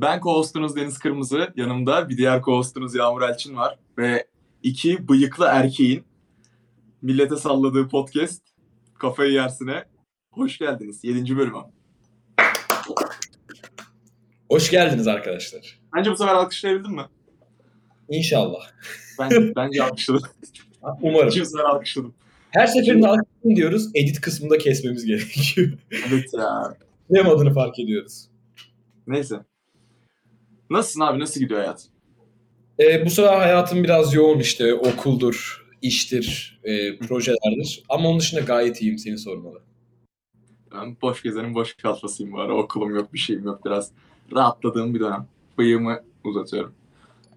Ben co-hostunuz Deniz Kırmızı. Yanımda bir diğer co-hostunuz Yağmur Elçin var. Ve iki bıyıklı erkeğin millete salladığı podcast Kafayı Yersine hoş geldiniz. Yedinci bölüme. Hoş geldiniz arkadaşlar. Bence bu sefer alkışlayabildin mi? İnşallah. Ben, bence alkışladım. Umarım. Bu sefer alkışladım. Her seferinde alkışlayın diyoruz. Edit kısmında kesmemiz gerekiyor. Evet ya. ne adını fark ediyoruz. Neyse. Nasılsın abi? Nasıl gidiyor hayat? Ee, bu sıra hayatım biraz yoğun işte. Okuldur, iştir, e, projelerdir. Ama onun dışında gayet iyiyim seni sormalı. Ben boş gezenin boş kalfasıyım bu ara. Okulum yok, bir şeyim yok. Biraz rahatladığım bir dönem. Bıyığımı uzatıyorum.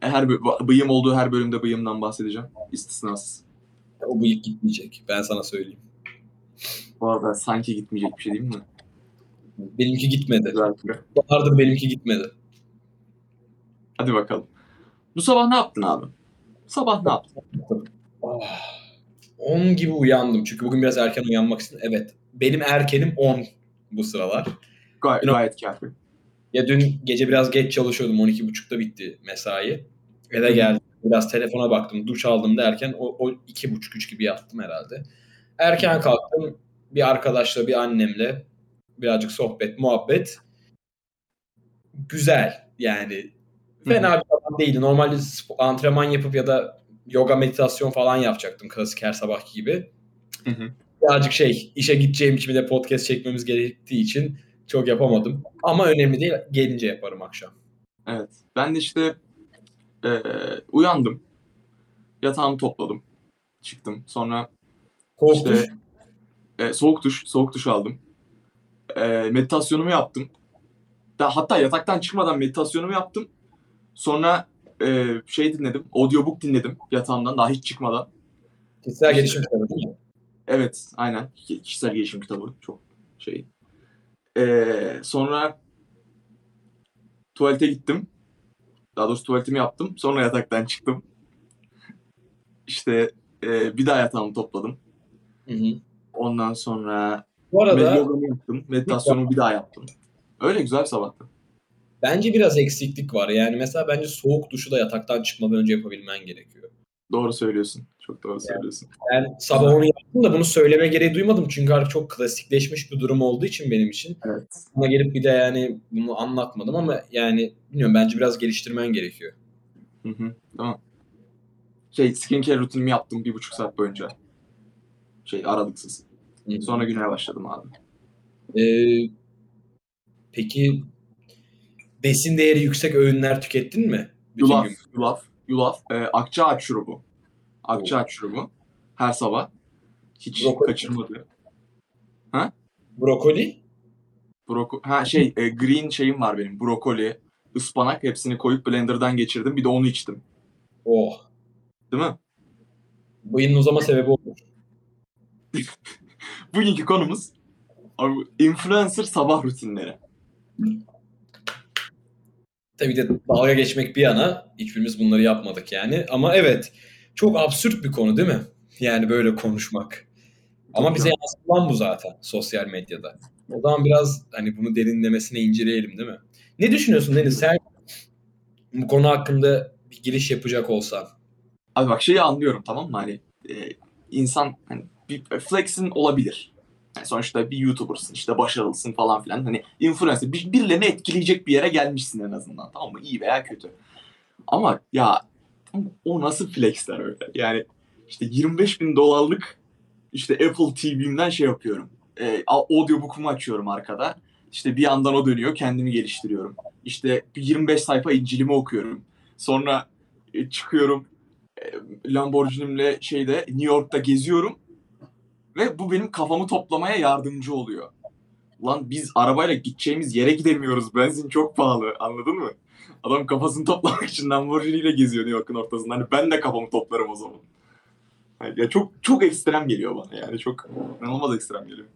E, Her bıyığım olduğu her bölümde bıyığımdan bahsedeceğim. İstisnasız. O bıyık gitmeyecek. Ben sana söyleyeyim. Bu arada sanki gitmeyecek bir şey değil mi? Benimki gitmedi. Güzel. Bahardır benimki gitmedi. Hadi bakalım. Bu sabah ne yaptın abi? Sabah ne yaptın? Ah, 10 gibi uyandım. Çünkü bugün biraz erken uyanmak istedim. Evet. Benim erkenim 10 bu sıralar. Gay- Yine- gayet kafi. Ya dün gece biraz geç çalışıyordum. 12.30'da bitti mesai. Eve geldim. Biraz telefona baktım. Duş aldım derken o, o 2.30-3 gibi yattım herhalde. Erken kalktım. Bir arkadaşla, bir annemle birazcık sohbet, muhabbet. Güzel yani. Fena bir zaman değildi. Normalde antrenman yapıp ya da yoga meditasyon falan yapacaktım klasik her sabahki gibi. Birazcık şey, işe gideceğim için bir de podcast çekmemiz gerektiği için çok yapamadım. Ama önemli değil. Gelince yaparım akşam. Evet. Ben de işte eee, uyandım. Yatağımı topladım. Çıktım. Sonra Korktum. İşte e, soğuk duş, soğuk duş aldım. E, meditasyonumu yaptım. Da, hatta yataktan çıkmadan meditasyonumu yaptım. Sonra e, şey dinledim, audiobook dinledim yatağımdan daha hiç çıkmadan. Kişisel gelişim kitabı değil mi? Evet, aynen. Kişisel gelişim kitabı çok şey. E, sonra tuvalete gittim. Daha doğrusu tuvaletimi yaptım. Sonra yataktan çıktım. İşte e, bir daha yatağımı topladım. Hı hı. Ondan sonra Bu arada Meditasyonu yaptım. Meditasyonu bir daha yaptım. Öyle güzel bir sabahtı. Bence biraz eksiklik var. Yani mesela bence soğuk duşu da yataktan çıkmadan önce yapabilmen gerekiyor. Doğru söylüyorsun. Çok doğru söylüyorsun. Ben sabah onu yaptım da bunu söyleme gereği duymadım. Çünkü artık çok klasikleşmiş bir durum olduğu için benim için. Evet. Buna gelip bir de yani bunu anlatmadım ama yani bilmiyorum bence biraz geliştirmen gerekiyor. Hı hı. Tamam. Şey skincare rutinimi yaptım bir buçuk saat boyunca. Şey aralıksız. Hı. Sonra güne başladım abi. Ee, peki besin değeri yüksek öğünler tükettin mi? Bütün Yulaf, gün. yulaf, yulaf. E, akçaağaç şurubu. Akçaağaç şurubu. Her sabah. Hiç Brokoli. kaçırmadı. Brokoli? Broko ha şey e, green şeyim var benim. Brokoli, ıspanak hepsini koyup blenderdan geçirdim. Bir de onu içtim. Oh. Değil mi? Bıyığın uzama sebebi olur. Bugünkü konumuz influencer sabah rutinleri. Tabii de dalga geçmek bir yana hiçbirimiz bunları yapmadık yani. Ama evet çok absürt bir konu değil mi? Yani böyle konuşmak. Ama bize yansıtılan bu zaten sosyal medyada. O zaman biraz hani bunu derinlemesine inceleyelim değil mi? Ne düşünüyorsun Deniz? Sen bu konu hakkında bir giriş yapacak olsan. Abi bak şeyi anlıyorum tamam mı? Hani e, insan hani bir flex'in olabilir. Yani sonuçta bir YouTuber'sın işte başarılısın falan filan. Hani influencer bir, birilerini etkileyecek bir yere gelmişsin en azından tamam mı? İyi veya kötü. Ama ya o nasıl flexler öyle? Yani işte 25 bin dolarlık işte Apple TV'mden şey yapıyorum. E, audiobook'umu açıyorum arkada. İşte bir yandan o dönüyor kendimi geliştiriyorum. İşte bir 25 sayfa İncil'imi okuyorum. Sonra e, çıkıyorum e, Lamborghini'mle şeyde New York'ta geziyorum ve bu benim kafamı toplamaya yardımcı oluyor. Lan biz arabayla gideceğimiz yere gidemiyoruz. Benzin çok pahalı. Anladın mı? Adam kafasını toplamak için Lamborghini ile geziyor New York'un ortasında. Hani ben de kafamı toplarım o zaman. Ya çok çok ekstrem geliyor bana yani. Çok inanılmaz ekstrem geliyor.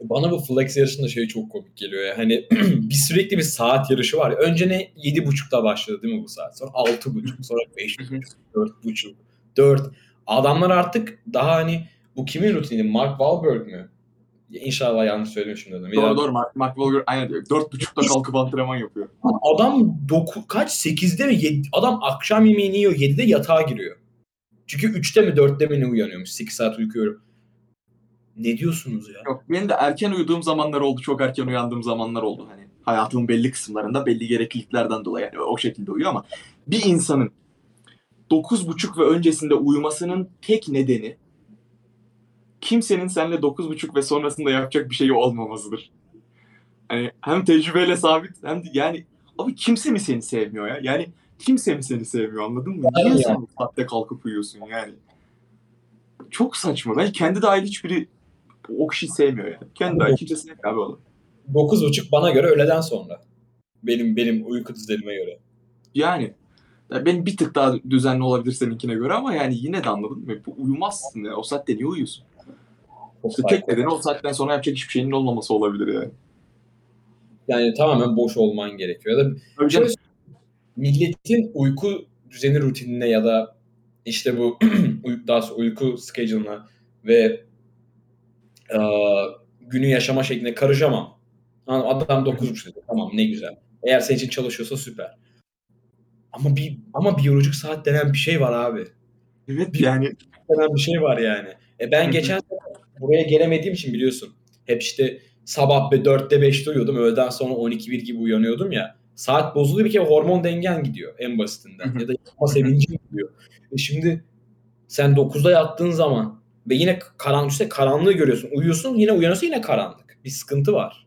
Bana bu flex yarışında şey çok komik geliyor ya. Hani bir sürekli bir saat yarışı var ya. Önce ne 7.30'da başladı değil mi bu saat? Sonra 6.30, sonra 5.30, 4.30, 4. Adamlar artık daha hani bu kimin rutini? Mark Wahlberg mü? İnşallah yanlış söylemişim. Doğru doğru Mark, Mark Wahlberg aynen diyor. Dört buçukta kalkıp antrenman yapıyor. Adam doku, kaç? 8'de mi? 7, adam akşam yemeğini yiyor. 7'de yatağa giriyor. Çünkü 3'te mi 4'te mi ne uyanıyormuş? 8 saat uykuyorum. Ne diyorsunuz ya? Yok benim de erken uyuduğum zamanlar oldu. Çok erken uyandığım zamanlar oldu. Hani hayatımın belli kısımlarında belli gerekliliklerden dolayı yani o şekilde uyuyor ama bir insanın 9.30 ve öncesinde uyumasının tek nedeni kimsenin seninle 9.30 ve sonrasında yapacak bir şeyi olmamasıdır. Hani hem tecrübeyle sabit hem de yani abi kimse mi seni sevmiyor ya? Yani kimse mi seni sevmiyor anladın mı? Niye sen bu saatte kalkıp uyuyorsun yani? Çok saçma. Ben kendi dahil hiçbiri o kişiyi sevmiyor yani. Kendi dahil kimse sevmiyor abi onu. 9.30 bana göre öğleden sonra. Benim benim uyku düzenime göre. Yani ya benim bir tık daha düzenli olabilir seninkine göre ama yani yine de anladın mı? Bu Uyumazsın ya. O saatte niye uyuyorsun? İşte tek nedeni o saatten sonra yapacak hiçbir şeyin olmaması olabilir yani. Yani tamamen boş olman gerekiyor. Ya da Tabii Şöyle canım. milletin uyku düzeni rutinine ya da işte bu daha sonra uyku schedule'ına ve e, günü yaşama şekline karışamam. Ha, Adam 9.30 dedi. Tamam ne güzel. Eğer senin için çalışıyorsa süper. Ama bir ama biyolojik saat denen bir şey var abi. Evet yani. Denen bir şey var yani. E ben geçen sene buraya gelemediğim için biliyorsun. Hep işte sabah be 4'te 5'te uyuyordum. Öğleden sonra 12-1 gibi uyanıyordum ya. Saat bozuluyor bir kere hormon dengen gidiyor en basitinden. Ya da yapma sevincin gidiyor. E şimdi sen 9'da yattığın zaman ve yine karanlık işte karanlığı görüyorsun. Uyuyorsun yine uyanıyorsun yine karanlık. Bir sıkıntı var.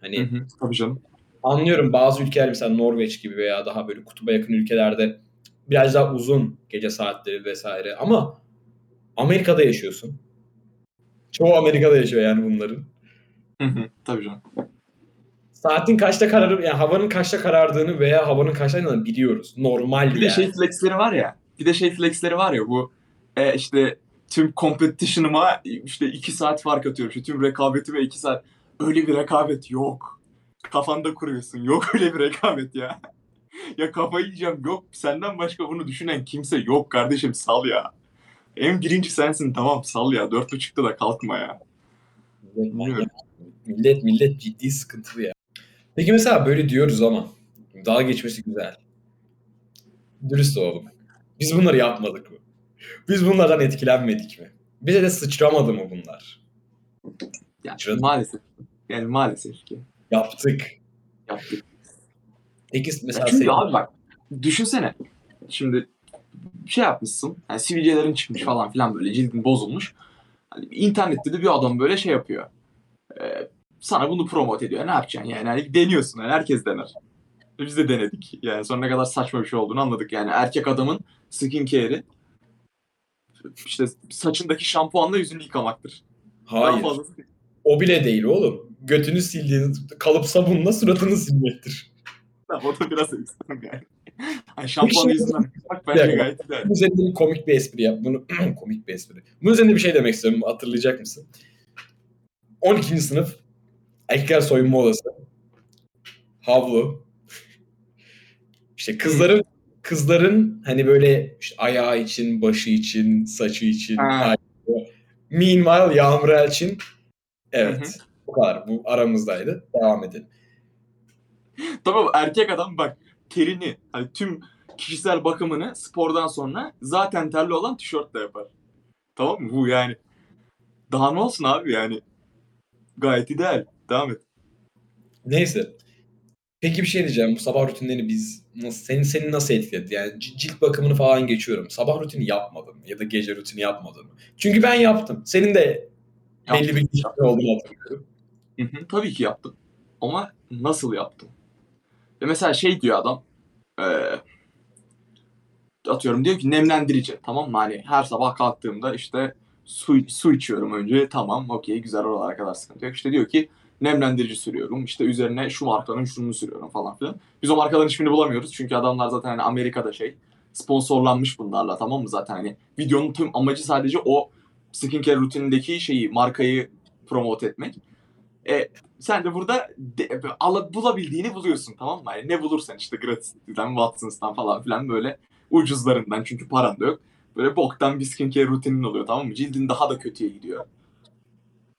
Hani Hı hı. Tabii canım. anlıyorum bazı ülkeler mesela Norveç gibi veya daha böyle kutuba yakın ülkelerde biraz daha uzun gece saatleri vesaire ama Amerika'da yaşıyorsun. Çoğu Amerika'da yaşıyor yani bunların. Hı hı. Tabii canım. Saatin kaçta kararır yani havanın kaçta karardığını veya havanın kaçta yanadığını biliyoruz. Normal Bir de yani. şey flexleri var ya. Bir de şey flexleri var ya bu e, işte tüm competition'ıma işte 2 saat fark atıyorum. İşte tüm rekabetime 2 saat. Öyle bir rekabet yok. Kafanda kuruyorsun. Yok öyle bir rekabet ya. ya kafayı yiyeceğim. Yok senden başka bunu düşünen kimse yok kardeşim sal ya. En birinci sensin tamam sal ya. Dört buçukta da kalkma ya. Millet, Bilmiyorum. millet millet ciddi sıkıntılı ya. Peki mesela böyle diyoruz ama dalga geçmesi güzel. Dürüst olalım. Biz bunları yapmadık mı? Biz bunlardan etkilenmedik mi? Bize de sıçramadı mı bunlar? Yani Şurada- maalesef. Yani maalesef ki. Yaptık. Yaptık. Peki mesela Çünkü senin- abi bak düşünsene. Şimdi şey yapmışsın. Yani sivilcelerin çıkmış falan filan böyle cildin bozulmuş. Hani internette de bir adam böyle şey yapıyor. Ee, sana bunu promote ediyor. Ne yapacaksın yani? Hani deniyorsun. Yani herkes dener. Biz de denedik. Yani sonra ne kadar saçma bir şey olduğunu anladık. Yani erkek adamın skincare'i işte saçındaki şampuanla yüzünü yıkamaktır. Hayır. fazlası O bile değil oğlum. Götünü sildiğin kalıp sabunla suratını silmektir. Tamam, o da biraz ekstrem yani. Hani şampuanla yüzünden bence gayet ideal. Bunun üzerinde bir komik bir espri yap. Bunu komik bir espri. Bunun üzerinde bir şey demek istiyorum. Hatırlayacak mısın? 12. sınıf erkekler soyunma odası. Havlu. İşte kızların kızların hani böyle işte ayağı için, başı için, saçı için. Meanwhile Yağmur Elçin. Evet. Hı hı. Bu kadar. Bu aramızdaydı. Devam edelim. Tamam erkek adam bak terini hani tüm kişisel bakımını spordan sonra zaten terli olan tişörtle yapar. Tamam mı? Bu yani. Daha ne olsun abi yani. Gayet ideal. Devam et. Neyse. Peki bir şey diyeceğim. Bu sabah rutinlerini biz nasıl, seni, seni nasıl etkiledi? Yani cilt bakımını falan geçiyorum. Sabah rutini yapmadım ya da gece rutini yapmadım. Çünkü ben yaptım. Senin de belli Yaptım, bir geçmişte olduğunu hatırlıyorum. Hı hı, Tabii ki yaptım. Ama nasıl yaptım? Ve mesela şey diyor adam. eee, atıyorum diyor ki nemlendirici. Tamam mı? Hani her sabah kalktığımda işte su, su içiyorum önce. Tamam okey güzel oralara kadar sıkıntı yok. İşte diyor ki nemlendirici sürüyorum. İşte üzerine şu markanın şunu sürüyorum falan filan. Biz o markaların hiçbirini bulamıyoruz. Çünkü adamlar zaten hani Amerika'da şey sponsorlanmış bunlarla tamam mı? Zaten hani videonun tüm amacı sadece o skincare rutinindeki şeyi markayı promote etmek. E, sen de burada de, ala, bulabildiğini buluyorsun tamam mı? Yani ne bulursan işte Gratis'ten, Watsons'tan falan filan böyle ucuzlarından çünkü paran da yok. Böyle boktan bir skincare rutinin oluyor tamam mı? Cildin daha da kötüye gidiyor.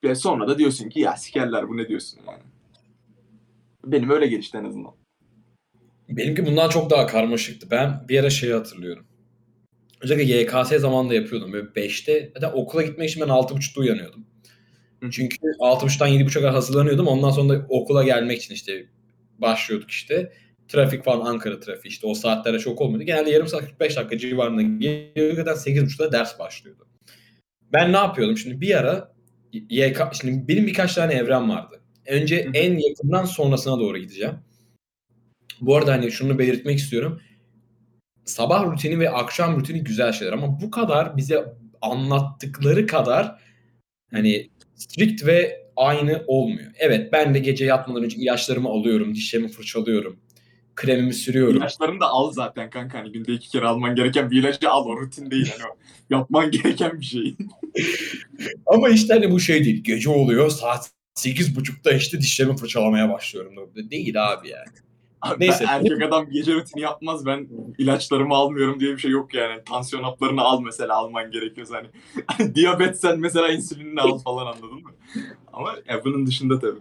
Ve sonra da diyorsun ki ya sikerler bu ne diyorsun yani. Benim öyle gelişti en azından. Benimki bundan çok daha karmaşıktı. Ben bir ara şeyi hatırlıyorum. Özellikle YKS zamanında yapıyordum. Böyle 5'te hatta okula gitmek için ben 6.30'da uyanıyordum. Hı. Çünkü 6.30'dan 7.30'a kadar hazırlanıyordum. Ondan sonra da okula gelmek için işte başlıyorduk işte. Trafik falan Ankara trafiği işte o saatlere çok olmuyordu. Genelde yarım saat 45 dakika civarında geliyor. Zaten 8.30'da ders başlıyordu. Ben ne yapıyordum? Şimdi bir ara YK, şimdi benim birkaç tane evren vardı. Önce Hı. en yakından sonrasına doğru gideceğim. Bu arada hani şunu belirtmek istiyorum. Sabah rutini ve akşam rutini güzel şeyler ama bu kadar bize anlattıkları kadar hani strict ve aynı olmuyor. Evet ben de gece yatmadan önce ilaçlarımı alıyorum, dişlerimi fırçalıyorum, kremimi sürüyorum. İlaçlarını da al zaten kanka. Hani günde iki kere alman gereken bir ilacı al. O rutin değil. Hani o yapman gereken bir şey. Ama işte hani bu şey değil. Gece oluyor saat 8.30'da işte dişlerimi fırçalamaya başlıyorum. Değil abi yani. Abi Neyse. Ben erkek adam gece rutini yapmaz. Ben ilaçlarımı almıyorum diye bir şey yok yani. Tansiyon haplarını al mesela alman gerekiyorsa hani. hani diyabetsen mesela insülinini al falan anladın mı? Ama ya bunun dışında tabii.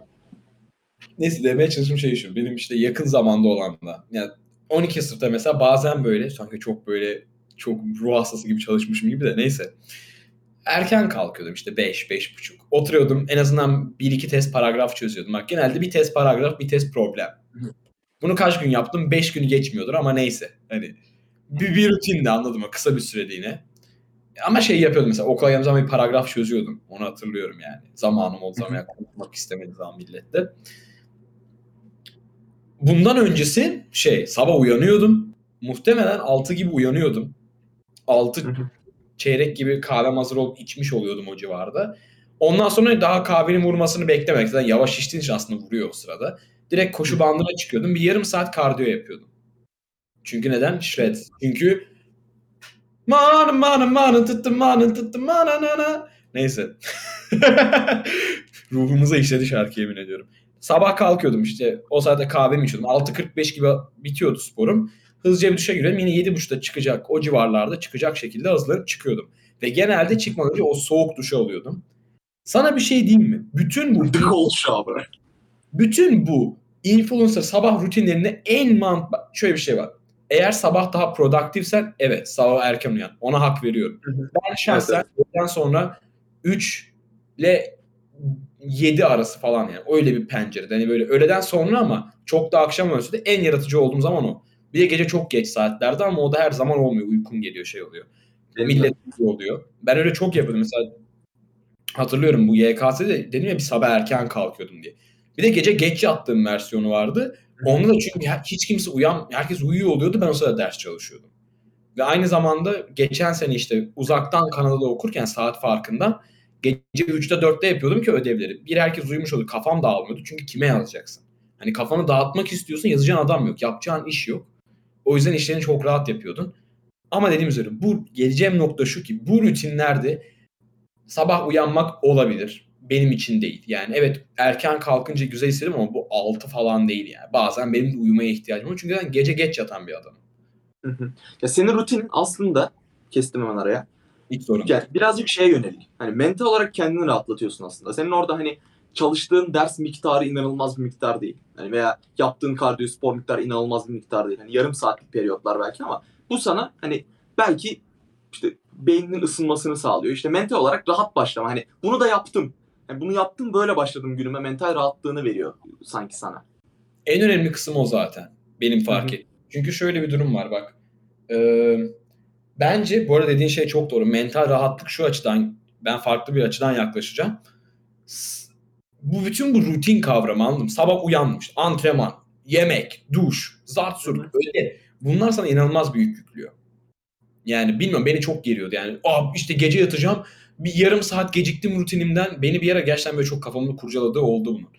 Neyse demeye çalıştığım şey şu. Benim işte yakın zamanda olan da. Yani 12 sınıfta mesela bazen böyle sanki çok böyle çok ruh hastası gibi çalışmışım gibi de neyse. Erken kalkıyordum işte 5, 5.30. Oturuyordum en azından 1-2 test paragraf çözüyordum. Bak genelde bir test paragraf, bir test problem. Bunu kaç gün yaptım? 5 günü geçmiyordur ama neyse. Hani bir, bir rutinde anladım mı? Kısa bir süreliğine. Ama şey yapıyordum mesela okula geldiğim zaman bir paragraf çözüyordum. Onu hatırlıyorum yani. Zamanım olduğu zaman konuşmak istemediği zaman millette. Bundan öncesi şey sabah uyanıyordum. Muhtemelen 6 gibi uyanıyordum. 6 Hı hı. çeyrek gibi kahvem hazır olup içmiş oluyordum o civarda. Ondan sonra daha kahvenin vurmasını beklemek. Zaten yavaş içtiğin için aslında vuruyor o sırada. Direkt koşu bandına çıkıyordum. Bir yarım saat kardiyo yapıyordum. Çünkü neden? Shred. Çünkü manı manı manı tıttı manı tıttı manı nana. Neyse. Ruhumuza işledi şarkı yemin ediyorum. Sabah kalkıyordum işte. O saatte kahvemi içiyordum. 6.45 gibi bitiyordu sporum. Hızlıca bir duşa giriyorum. Yine 7.30'da çıkacak. O civarlarda çıkacak şekilde hazırlanıp çıkıyordum. Ve genelde çıkmadan önce o soğuk duşu alıyordum. Sana bir şey diyeyim mi? Bütün bu Cold shower. Bütün bu influencer sabah rutinlerinde en mant bak, şöyle bir şey var. Eğer sabah daha produktifsen evet sabah erken uyan. Ona hak veriyorum. Hı hı. Ben şahsen Evet, öğleden sonra 3 ile 7 arası falan yani. Öyle bir pencerede. Hani böyle öğleden sonra ama çok da akşam ölçüsü de en yaratıcı olduğum zaman o. Bir de gece çok geç saatlerde ama o da her zaman olmuyor. Uykun geliyor şey oluyor. Benim de. Millet oluyor. Ben öyle çok yapıyordum. Mesela hatırlıyorum bu YKS'de dedim ya bir sabah erken kalkıyordum diye. Bir de gece geç yattığım versiyonu vardı. Onda da çünkü hiç kimse uyan, herkes uyuyor oluyordu. Ben o sırada ders çalışıyordum. Ve aynı zamanda geçen sene işte uzaktan Kanada'da okurken saat farkından gece 3'te 4'te yapıyordum ki ödevleri. Bir herkes uyumuş oluyor. Kafam dağılmıyordu. Çünkü kime yazacaksın? Hani kafanı dağıtmak istiyorsun yazacağın adam yok. Yapacağın iş yok. O yüzden işlerini çok rahat yapıyordun. Ama dediğim üzere bu geleceğim nokta şu ki bu rutinlerde sabah uyanmak olabilir. Benim için değil. Yani evet erken kalkınca güzel hissederim ama bu 6 falan değil yani. Bazen benim de uyumaya ihtiyacım var. Çünkü ben gece geç yatan bir adamım. Hı hı. Ya senin rutin aslında kestim hemen araya. Hiç sorun. Yani birazcık şeye yönelik. Hani mental olarak kendini rahatlatıyorsun aslında. Senin orada hani çalıştığın ders miktarı inanılmaz bir miktar değil. Hani veya yaptığın kardiyo spor miktarı inanılmaz bir miktar değil. Hani yarım saatlik periyotlar belki ama bu sana hani belki işte beyninin ısınmasını sağlıyor. İşte mental olarak rahat başlama. Hani bunu da yaptım. Yani bunu yaptım böyle başladım günüme. Mental rahatlığını veriyor sanki sana. En önemli kısım o zaten. Benim fark ettiğim. Çünkü şöyle bir durum var bak. Ee, bence bu arada dediğin şey çok doğru. Mental rahatlık şu açıdan ben farklı bir açıdan yaklaşacağım. Bu bütün bu rutin kavramı anladım. Sabah uyanmış, antrenman, yemek, duş, zart sürt, öyle. Bunlar sana inanılmaz bir yük yüklüyor. Yani bilmiyorum beni çok geriyordu yani. Aa işte gece yatacağım. Bir yarım saat geciktim rutinimden. Beni bir ara gerçekten böyle çok kafamı kurcaladığı oldu bunun.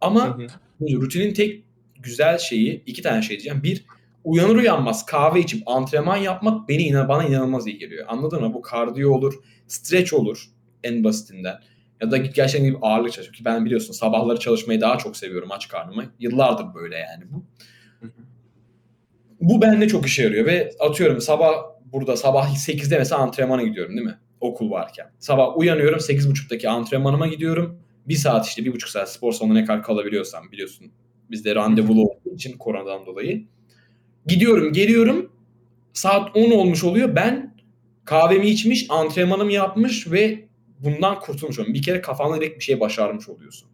Ama Hı hı. rutinin tek güzel şeyi iki tane şey diyeceğim. Bir uyanır uyanmaz kahve içip antrenman yapmak beni inan bana inanılmaz iyi geliyor. Anladın mı? Bu kardiyo olur, stretch olur en basitinden. Ya da gerçekten gibi ağırlık çalış. Ki ben biliyorsun sabahları çalışmayı daha çok seviyorum aç karnıma. Yıllardır böyle yani bu. Hı hı. Bu bende çok işe yarıyor ve atıyorum sabah burada sabah 8'de mesela antrenmana gidiyorum değil mi? Okul varken. Sabah uyanıyorum 8.30'daki antrenmanıma gidiyorum. bir saat işte bir buçuk saat spor salonuna ne kadar kalabiliyorsam biliyorsun bizde randevulu olduğu için koronadan dolayı. Gidiyorum geliyorum saat 10 olmuş oluyor ben kahvemi içmiş antrenmanımı yapmış ve bundan kurtulmuş oluyorum. Bir kere kafanda direkt bir şey başarmış oluyorsun.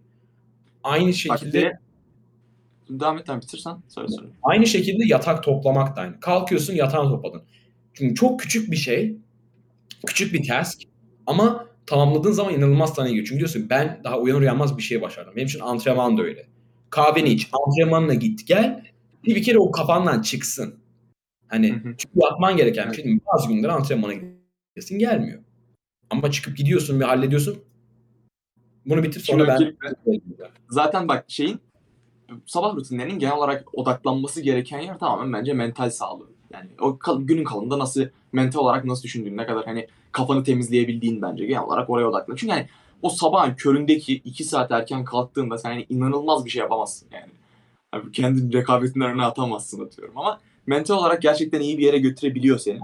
Aynı şekilde Bak, devam et bitirsen söyle söyle. Aynı şekilde yatak toplamak da aynı. Kalkıyorsun yatağını topladın. Çünkü çok küçük bir şey. Küçük bir task. Ama tamamladığın zaman inanılmaz sana geliyor. Çünkü diyorsun ben daha uyanır uyanmaz bir şey başardım. Benim için antrenman da öyle. Kahveni iç, antrenmanına git gel. Bir, bir kere o kafandan çıksın. Hani Hı hı. çünkü yapman gereken bir şey. Bazı günler antrenmana gidesin gelmiyor. Ama çıkıp gidiyorsun ve hallediyorsun. Bunu bitir sonra ben... Zaten bak şeyin sabah rutinlerinin genel olarak odaklanması gereken yer tamamen bence mental sağlığı. Yani o kal- günün kalanında nasıl mental olarak nasıl düşündüğün, ne kadar hani kafanı temizleyebildiğin bence genel olarak oraya odaklan. Çünkü hani o sabahın köründeki iki saat erken kalktığında sen hani inanılmaz bir şey yapamazsın yani. Hani kendi rekabetin önüne atamazsın atıyorum ama mental olarak gerçekten iyi bir yere götürebiliyor seni.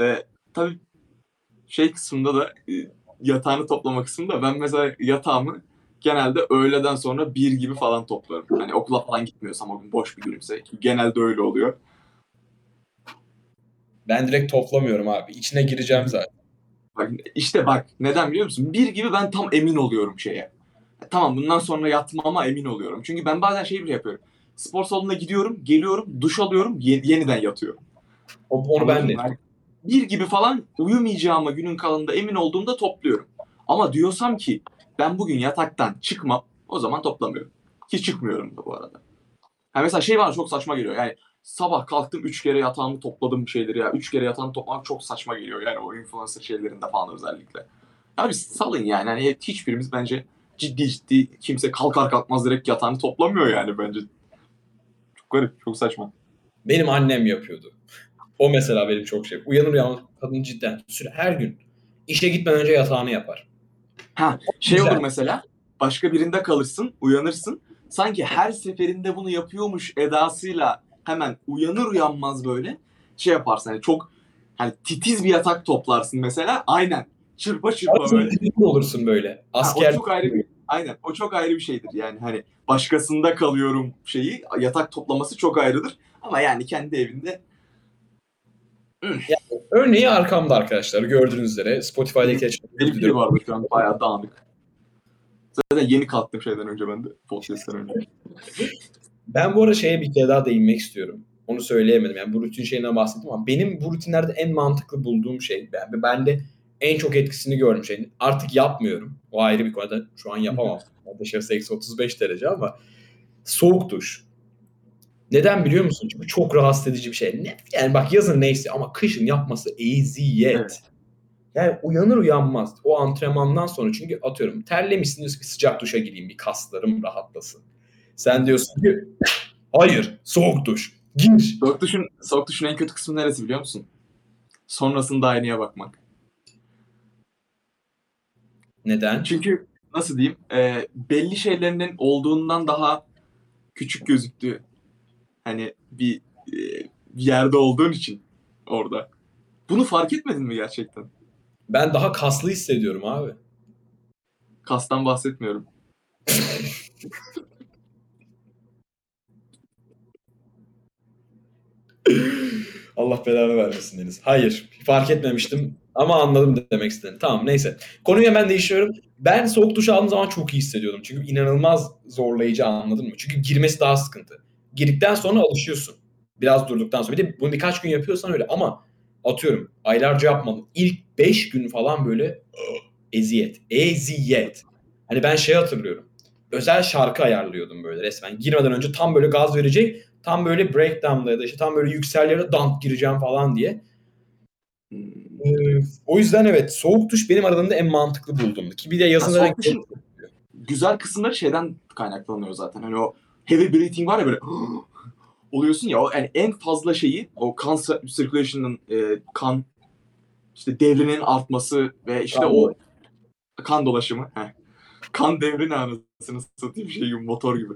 Ee, tabii şey kısmında da e, yatağını toplama kısmında ben mesela yatağımı genelde öğleden sonra bir gibi falan toplarım. Hani okula falan gitmiyorsam o gün boş bir günümse. Genelde öyle oluyor. Ben direkt toplamıyorum abi. İçine gireceğim zaten. Bak, işte bak neden biliyor musun? Bir gibi ben tam emin oluyorum şeye. Tamam bundan sonra yatmama emin oluyorum. Çünkü ben bazen şey bile yapıyorum. Spor salonuna gidiyorum, geliyorum, duş alıyorum, ye- yeniden yatıyorum. O- Onu ben de. Yani bir gibi falan uyumayacağıma günün kalanında emin olduğumda topluyorum. Ama diyorsam ki ben bugün yataktan çıkmam o zaman toplamıyorum. Ki çıkmıyorum da bu arada. Ha mesela şey bana çok saçma geliyor. Yani sabah kalktım 3 kere yatağımı topladım şeyleri ya. 3 kere yatağımı toplamak çok saçma geliyor yani o influencer şeylerinde falan özellikle. Abi salın yani. Hani hiçbirimiz bence ciddi ciddi kimse kalkar kalkmaz direkt yatağını toplamıyor yani bence. Çok garip, çok saçma. Benim annem yapıyordu. O mesela benim çok şey. Uyanır uyanmaz kadın cidden süre her gün işe gitmeden önce yatağını yapar. Ha şey Güzel. olur mesela başka birinde kalırsın uyanırsın sanki her seferinde bunu yapıyormuş edasıyla hemen uyanır uyanmaz böyle şey yaparsın hani çok hani titiz bir yatak toplarsın mesela aynen çırpa çırpa böyle. Böyle. olursun böyle. Ha, Asker o çok ayrı bir aynen o çok ayrı bir şeydir yani hani başkasında kalıyorum şeyi yatak toplaması çok ayrıdır ama yani kendi evinde Örneği arkamda arkadaşlar. Gördüğünüz üzere Spotify'daki de diliyorum. vardı şu an bayağı dağınık. Zaten yeni kalktım şeyden önce ben de podcast'ten önce. Ben bu arada şeye bir kere daha değinmek istiyorum. Onu söyleyemedim. Yani bu rutin şeyinden bahsettim ama benim bu rutinlerde en mantıklı bulduğum şey, ben, ben de en çok etkisini gördüm şey. Artık yapmıyorum. O ayrı bir konuda şu an yapamam. Dışarısı eksi 35 derece ama soğuk duş. Neden biliyor musun? Çünkü çok rahatsız edici bir şey. Ne? Yani bak yazın neyse ama kışın yapması eziyet. Evet. Yani uyanır uyanmaz o antrenmandan sonra çünkü atıyorum terlemişsin diyorsun ki sıcak duşa gireyim bir kaslarım rahatlasın. Sen diyorsun ki hayır soğuk duş gir. Soğuk duşun, soğuk duşun en kötü kısmı neresi biliyor musun? Sonrasında aynaya bakmak. Neden? Çünkü nasıl diyeyim e, belli şeylerinin olduğundan daha küçük gözüktüğü hani bir e, bir yerde olduğun için orada. Bunu fark etmedin mi gerçekten? Ben daha kaslı hissediyorum abi. Kastan bahsetmiyorum. Allah belanı vermesin Deniz. Hayır fark etmemiştim ama anladım demek istediğini. Tamam neyse. Konuyu hemen değiştiriyorum. Ben soğuk duş aldığım zaman çok iyi hissediyordum. Çünkü inanılmaz zorlayıcı anladın mı? Çünkü girmesi daha sıkıntı. Girdikten sonra alışıyorsun. Biraz durduktan sonra. Bir de bunu birkaç gün yapıyorsan öyle ama atıyorum aylarca yapmadım. İlk 5 gün falan böyle eziyet. Eziyet. Hani ben şey hatırlıyorum. Özel şarkı ayarlıyordum böyle resmen. Girmeden önce tam böyle gaz verecek. Tam böyle breakdown'da ya da işte tam böyle yüksel yere dank gireceğim falan diye. Hmm. Ee, o yüzden evet soğuk duş benim aradığımda en mantıklı bulduğumdu. Ki bir de yazın Ha, soğuk duşun güzel kısımları şeyden kaynaklanıyor zaten. Hani o heavy breathing var ya böyle oluyorsun ya o yani en fazla şeyi o kan circulation'ın e, kan işte devrinin artması ve işte Kan o kan dolaşımı. Heh. Kan devri ne anasını satayım şey gibi motor gibi.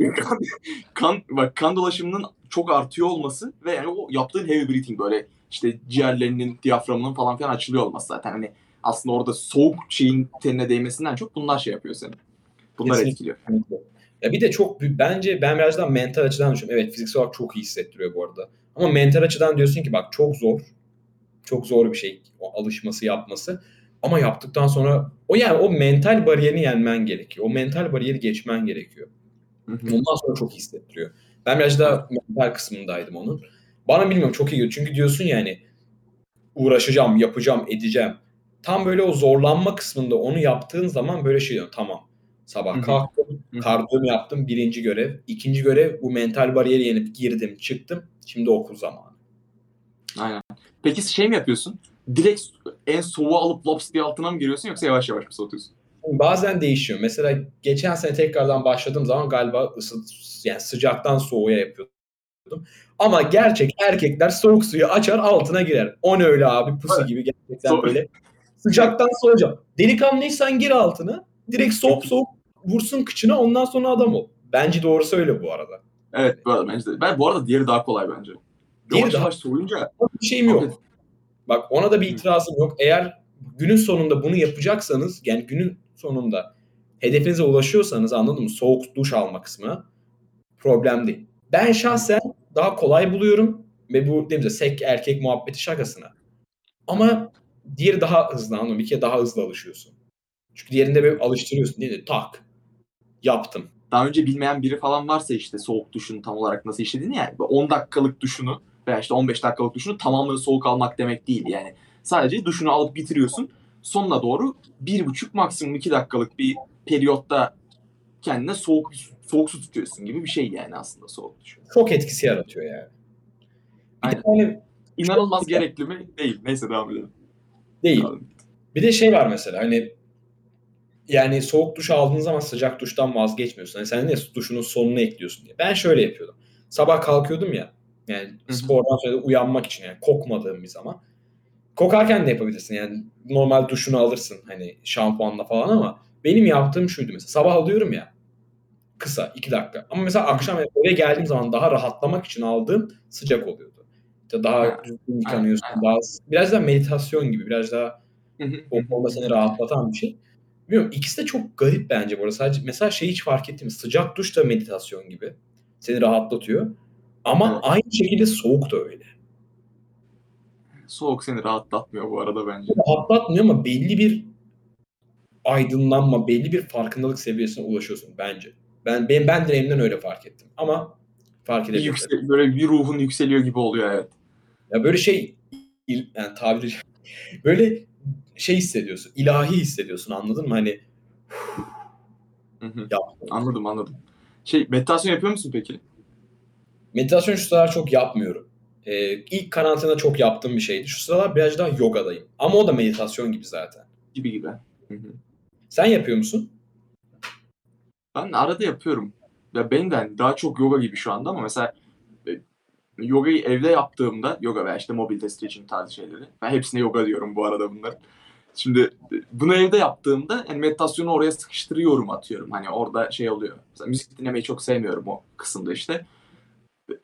Ee, kan, kan bak kan dolaşımının çok artıyor olması ve yani o yaptığın heavy breathing böyle işte ciğerlerinin, diyaframının falan filan açılıyor olması zaten hani aslında orada soğuk şeyin tenine değmesinden çok bunlar şey yapıyor seni. Bunlar Kesinlikle. etkiliyor. Ya bir de çok bence ben biraz daha mental açıdan düşünüyorum. Evet fiziksel olarak çok iyi hissettiriyor bu arada. Ama mental açıdan diyorsun ki bak çok zor. Çok zor bir şey o alışması yapması. Ama yaptıktan sonra o yani o mental bariyerini yenmen gerekiyor. O mental bariyeri geçmen gerekiyor. Hı hı. Ondan sonra çok iyi hissettiriyor. Ben biraz daha mental kısmındaydım onun. Bana bilmiyorum çok iyi. Çünkü diyorsun yani uğraşacağım, yapacağım, edeceğim. Tam böyle o zorlanma kısmında onu yaptığın zaman böyle şey diyorsun. Tamam. Sabah kalktım, kardiyomu yaptım. Birinci görev. ikinci görev bu mental bariyeri yenip girdim, çıktım. Şimdi okul zamanı. Aynen. Peki şey mi yapıyorsun? Direkt en soğuğu alıp lops diye altına mı giriyorsun yoksa yavaş yavaş mı soğutuyorsun? Bazen değişiyor. Mesela geçen sene tekrardan başladığım zaman galiba ısı, yani sıcaktan soğuğa yapıyordum. Ama gerçek erkekler soğuk suyu açar altına girer. O ne öyle abi pusu Evet. gibi gerçekten So- böyle. Sıcaktan soğuyacağım. Delikanlıysan gir altına. Direkt soğuk soğuk vursun kıçına ondan sonra adam ol. Bence doğrusu öyle bu arada. Evet bu arada bence de. Ben bu arada diğeri daha kolay bence. Diğeri Yavaş daha- yavaş soğuyunca Bir şeyim yok. Bak ona da bir itirazım yok. Eğer günün sonunda bunu yapacaksanız yani günün sonunda hedefinize ulaşıyorsanız anladın mı? Soğuk duş alma kısmına problem değil. Ben şahsen daha kolay buluyorum ve bu demeyeyim sek erkek muhabbeti şakasına. Ama diğeri daha hızlı anladın mı? Bir kere daha hızlı alışıyorsun. Çünkü diğerinde böyle alıştırıyorsun değil mi? Tak. Yaptım. daha önce bilmeyen biri falan varsa işte soğuk duşun tam olarak nasıl işlediğini yani 10 dakikalık duşunu veya işte 15 dakikalık duşunu tamamını soğuk almak demek değil yani. Sadece duşunu alıp bitiriyorsun. Sonuna doğru bir buçuk maksimum iki dakikalık bir periyotta kendine soğuk soğuk su tutuyorsun gibi bir şey yani aslında soğuk duş. Çok etkisi yaratıyor yani. De hani İnanılmaz Çok- gerekli mi? Değil. Neyse devam edelim. değil. Devam edelim. Bir de şey var mesela hani yani soğuk duş aldığın zaman sıcak duştan vazgeçmiyorsun. Hani sen ne duşunun sonuna ekliyorsun diye. Ben şöyle yapıyordum. Sabah kalkıyordum ya. Yani spordan sonra uyanmak için yani kokmadığım bir zaman. Kokarken de yapabilirsin. Yani normal duşunu alırsın hani şampuanla falan ama benim yaptığım şuydu mesela. Sabah alıyorum ya kısa iki dakika. Ama mesela akşam eve geldiğim zaman daha rahatlamak için aldığım sıcak oluyordu. İşte daha Ha, düzgün yıkanıyorsun. Daha, biraz daha meditasyon gibi. Biraz daha o konuda seni rahatlatan bir şey. Bilmiyorum ikisi de çok garip bence bu arada. Sadece mesela şeyi hiç fark ettim. Sıcak duş da meditasyon gibi. Seni rahatlatıyor. Ama Evet. aynı şekilde soğuk da öyle. Soğuk seni rahatlatmıyor bu arada bence. Rahatlatmıyor ama belli bir aydınlanma, belli bir farkındalık seviyesine ulaşıyorsun bence. Ben ben, ben deneyimden öyle fark ettim. Ama fark Bir edebilirim. yüksel, böyle bir ruhun yükseliyor gibi oluyor evet. Ya böyle şey yani tabiri böyle şey hissediyorsun. ilahi hissediyorsun anladın mı? Hani Hı hı. Anladım anladım. Şey meditasyon yapıyor musun peki? Meditasyon şu sıralar çok yapmıyorum. Ee, ilk karantina çok yaptığım bir şeydi. Şu sıralar biraz daha yogadayım. Ama o da meditasyon gibi zaten. Gibi gibi. Hı hı. Sen yapıyor musun? Ben arada yapıyorum. Ya benim de hani daha çok yoga gibi şu anda ama mesela e, yogayı evde yaptığımda yoga veya işte mobilite stretching tarzı şeyleri. Ben hepsine yoga diyorum bu arada bunlar. Şimdi e, bunu evde yaptığımda yani meditasyonu oraya sıkıştırıyorum atıyorum. Hani orada şey oluyor. Mesela müzik dinlemeyi çok sevmiyorum o kısımda işte.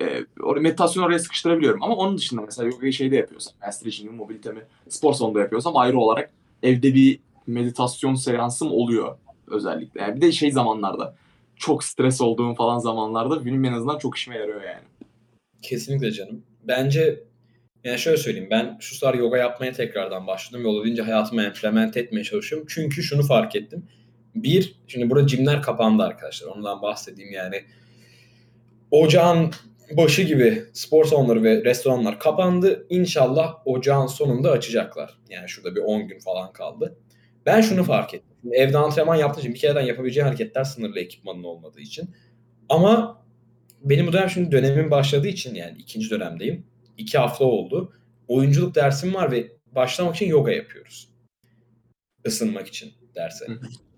E, meditasyonu oraya sıkıştırabiliyorum. Ama onun dışında mesela yogayı şeyde yapıyorsam, yani stretching'i, mobilitemi spor salonunda yapıyorsam ayrı olarak evde bir meditasyon seansım oluyor özellikle. Yani bir de şey zamanlarda çok stres olduğum falan zamanlarda benim en azından çok işime yarıyor yani. Kesinlikle canım. Bence yani şöyle söyleyeyim ben şu sıralar yoga yapmaya tekrardan başladım. Yol edince hayatıma implement etmeye çalışıyorum. Çünkü şunu fark ettim. Bir, şimdi burada cimler kapandı arkadaşlar. Ondan bahsedeyim yani. Ocağın başı gibi spor salonları ve restoranlar kapandı. İnşallah ocağın sonunda açacaklar. Yani şurada bir 10 gün falan kaldı. Ben şunu fark ettim. Evde antrenman yaptığım için bir kereden yapabileceğim hareketler sınırlı ekipmanın olmadığı için. Ama benim bu dönem şimdi dönemin başladığı için yani ikinci dönemdeyim. İki hafta oldu. Oyunculuk dersim var ve başlamak için yoga yapıyoruz. Isınmak için derse.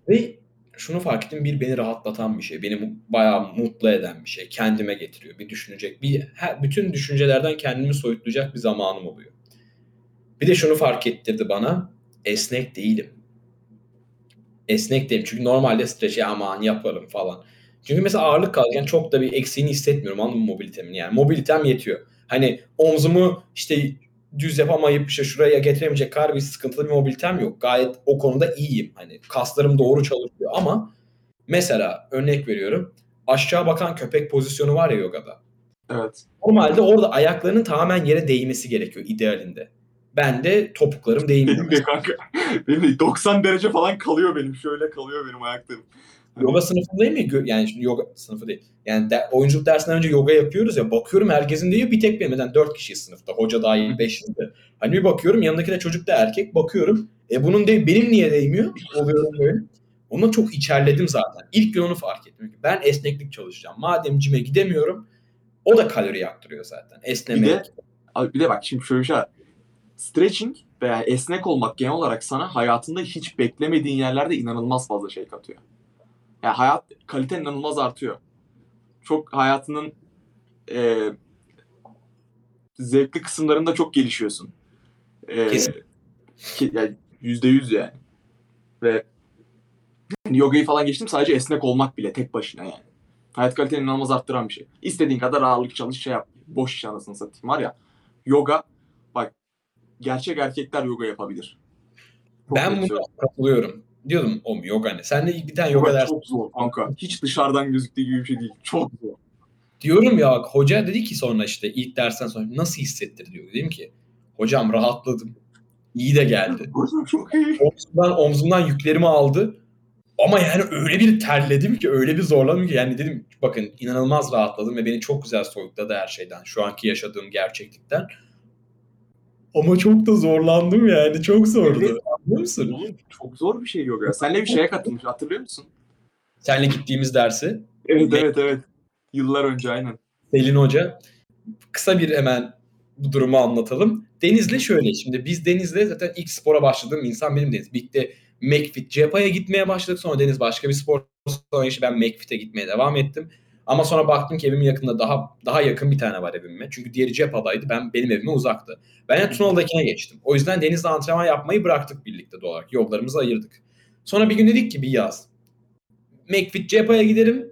Ve şunu fark ettim. Bir beni rahatlatan bir şey. Beni bayağı mutlu eden bir şey. Kendime getiriyor. Bir düşünecek. Bir, her, bütün düşüncelerden kendimi soyutlayacak bir zamanım oluyor. Bir de şunu fark ettirdi bana. Esnek değilim. Esnek değilim. Çünkü normalde streçe aman yaparım falan. Çünkü mesela ağırlık kalırken çok da bir eksiğini hissetmiyorum anladın mı mobilitemin yani. Mobilitem yetiyor. Hani omzumu işte düz yapamayıp işte şuraya getiremeyecek kadar bir sıkıntılı bir mobilitem yok. Gayet o konuda iyiyim. Hani kaslarım doğru çalışıyor ama mesela örnek veriyorum. Aşağı bakan köpek pozisyonu var ya yogada. Evet. Normalde orada ayaklarının tamamen yere değmesi gerekiyor idealinde. Ben de topuklarım değmiyor. Benim de kanka. Benim de 90 derece falan kalıyor benim. Şöyle kalıyor benim ayaklarım. Yoga sınıfındayım ya yani şimdi yoga sınıfı değil. Yani de, oyunculuk dersinden önce yoga yapıyoruz ya bakıyorum herkesin diyor bir tek benim neden 4 kişiyiz sınıfta. Hoca dahil 5 de. Hani bir bakıyorum yanındaki de çocuk da erkek bakıyorum. E bunun de benim niye değmiyor? Oluyorum böyle. Ona çok içerledim zaten. İlk gün onu fark ettim. Ben esneklik çalışacağım. Madem cime gidemiyorum o da kalori yaktırıyor zaten. Esnemek. Bir de, bir de bak şimdi şöyle bir şey. Stretching veya esnek olmak genel olarak sana hayatında hiç beklemediğin yerlerde inanılmaz fazla şey katıyor. Yani hayat kaliten inanılmaz artıyor. Çok hayatının e, zevkli kısımlarında çok gelişiyorsun. E, Kesin. ki- yani yüzde yüz yani. Ve yani yogayı falan geçtim sadece esnek olmak bile tek başına yani. Hayat kaliteni inanılmaz arttıran bir şey. İstediğin kadar ağırlık çalış şey yap. Boş iş anasını satayım var ya. Yoga bak gerçek erkekler yoga yapabilir. Çok ben buna katılıyorum. Diyordum oğlum yoga ne? Sen de bir tane yoga Yoga dersi çok zor kanka. Hiç dışarıdan gözüktüğü gibi bir şey değil. Çok zor. Diyorum ya bak hoca dedi ki sonra işte ilk dersten sonra nasıl hissettir diyor. Dedim ki hocam rahatladım. İyi de geldi. Hocam çok iyi. Omzumdan, omzumdan yüklerimi aldı. Ama yani öyle bir terledim ki öyle bir zorladım ki yani dedim bakın inanılmaz rahatladım ve beni çok güzel soyutladı her şeyden. Şu anki yaşadığım gerçeklikten. Ama çok da zorlandım yani çok zordu. Evet. Anlıyor musun? Oğlum çok zor bir şey yoga. Senle bir şeye katılmış hatırlıyor musun? Seninle gittiğimiz dersi Evet Ne? evet evet. Yıllar önce aynen. Selin Hoca. Kısa bir hemen bu durumu anlatalım. Deniz'le şöyle şimdi biz Deniz'le zaten ilk spora başladığım insan benim Deniz. Birlikte McFit, Cepa'ya gitmeye başladık. Sonra Deniz başka bir spor sonra işte ben McFit'e gitmeye devam ettim. Ama sonra baktım ki evimin yakında daha daha yakın bir tane var evime. Çünkü diğeri Cepa'daydı. Ben benim evime uzaktı. Ben de Tunalı'dakine geçtim. O yüzden Deniz'le antrenman yapmayı bıraktık birlikte doğal olarak. Yollarımızı ayırdık. Sonra bir gün dedik ki bir yaz. McFit Cepa'ya giderim.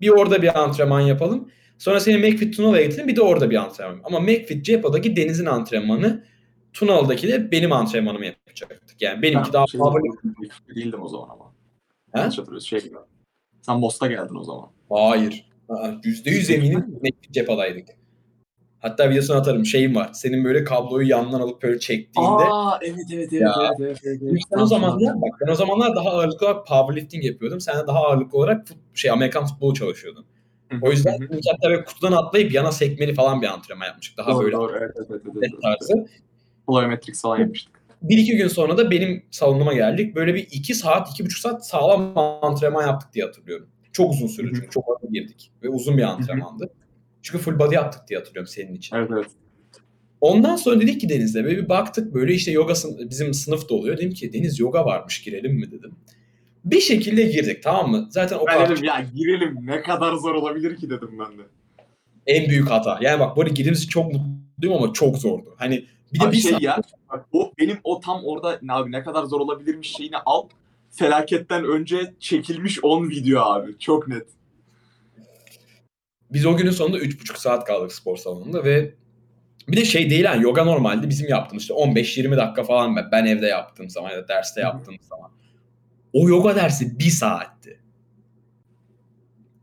Bir orada bir antrenman yapalım. Sonra seni McFit Tunalı'ya getirdim. Bir de orada bir antrenman. Ama McFit Cepa'daki Deniz'in antrenmanı Tunalı'daki de benim antrenmanımı yapacaktık. Yani benimki Ben daha şey power değildim o zaman ama. Hatırlıyorsun şey. Sen Most'a geldin o zaman. Hayır. Aa, %100 eminim McFit Cepa'daydık. Hatta videosunu atarım. Şeyim var. Senin böyle kabloyu yandan alıp böyle çektiğinde. Aa evet evet evet Ya. evet evet. evet, evet. Ben o zamanlar bak ben o zamanlar daha ağırlıklı olarak powerlifting yapıyordum. Sen de daha ağırlıklı olarak fut- şey Amerikan futbolu çalışıyordun. O yüzden ilk hatta böyle kutudan atlayıp yana sekmeli falan bir antrenman yapmıştık. Daha doğru, böyle doğru. Evet, evet, evet, evet, atlet evet. tarzı. Plyometrics falan yapmıştık. Bir iki gün sonra da benim salonuma geldik. Böyle bir iki saat, iki buçuk saat sağlam antrenman yaptık diye hatırlıyorum. Çok uzun sürdü çünkü çok ağır girdik. Ve uzun bir antrenmandı. Çünkü full body yaptık diye hatırlıyorum senin için. Evet evet. Ondan sonra dedik ki Deniz'le böyle bir baktık böyle işte yoga bizim sınıfta oluyor. Dedim ki Deniz yoga varmış girelim mi dedim. Bir şekilde girdik tamam mı? Zaten o Ben kadar dedim ya girelim ne kadar zor olabilir ki dedim ben de. en büyük hata. Yani bak böyle girdiğimiz çok mutluyum ama çok zordu. Hani bir de Abi bir şey ya bak, o benim o tam orada ne abi ne kadar zor olabilirmiş şeyini al. Felaketten önce çekilmiş 10 video abi. Çok net. Biz o günün sonunda 3,5 saat kaldık spor salonunda ve bir de şey değil yani yoga normalde bizim yaptığımız işte 15-20 dakika falan ben, ben evde yaptığım zaman ya da derste yaptığım zaman. O yoga dersi bir saatti.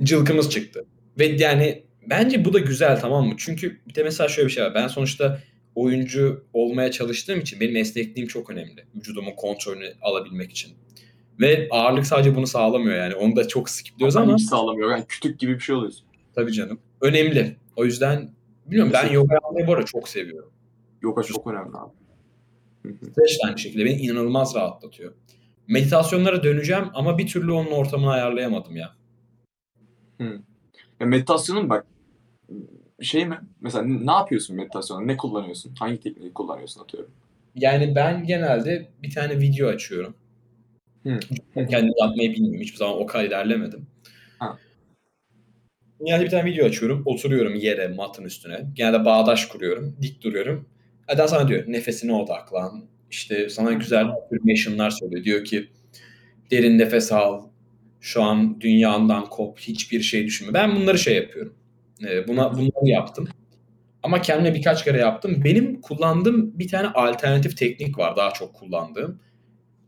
Cılkımız çıktı. Ve yani bence bu da güzel tamam mı? Çünkü bir de mesela şöyle bir şey var. Ben sonuçta oyuncu olmaya çalıştığım için benim esnekliğim çok önemli. Vücudumun kontrolünü alabilmek için. Ve ağırlık sadece bunu sağlamıyor yani. Onu da çok skipliyoruz ama Hiç sağlamıyor. Yani kütük gibi bir şey oluyorsun. Tabii canım. Önemli. O yüzden bilmiyorum ben yoga yapmayı bu arada çok seviyorum. Yoga çok önemli abi. De aynı şekilde beni inanılmaz rahatlatıyor. Meditasyonlara döneceğim ama bir türlü onun ortamını ayarlayamadım ya. Ya meditasyonun bak şey mi? Mesela ne yapıyorsun meditasyonda? Ne kullanıyorsun? Hangi tekniği kullanıyorsun atıyorum? Yani ben genelde bir tane video açıyorum. Hı. Kendim yapmayı bilmiyorum. Hiçbir zaman o kadar ilerlemedim. Ha. Yani bir tane video açıyorum. Oturuyorum yere, matın üstüne. Genelde bağdaş kuruyorum. Dik duruyorum. Adam sana diyor nefesine odaklan. İşte sana güzel affirmation'lar söylüyor. Diyor ki derin nefes al. Şu an dünyandan kop. Hiçbir şey düşünme. Ben bunları şey yapıyorum. Ee, buna bunları yaptım. Ama kendime birkaç kere yaptım. Benim kullandığım bir tane alternatif teknik var daha çok kullandığım.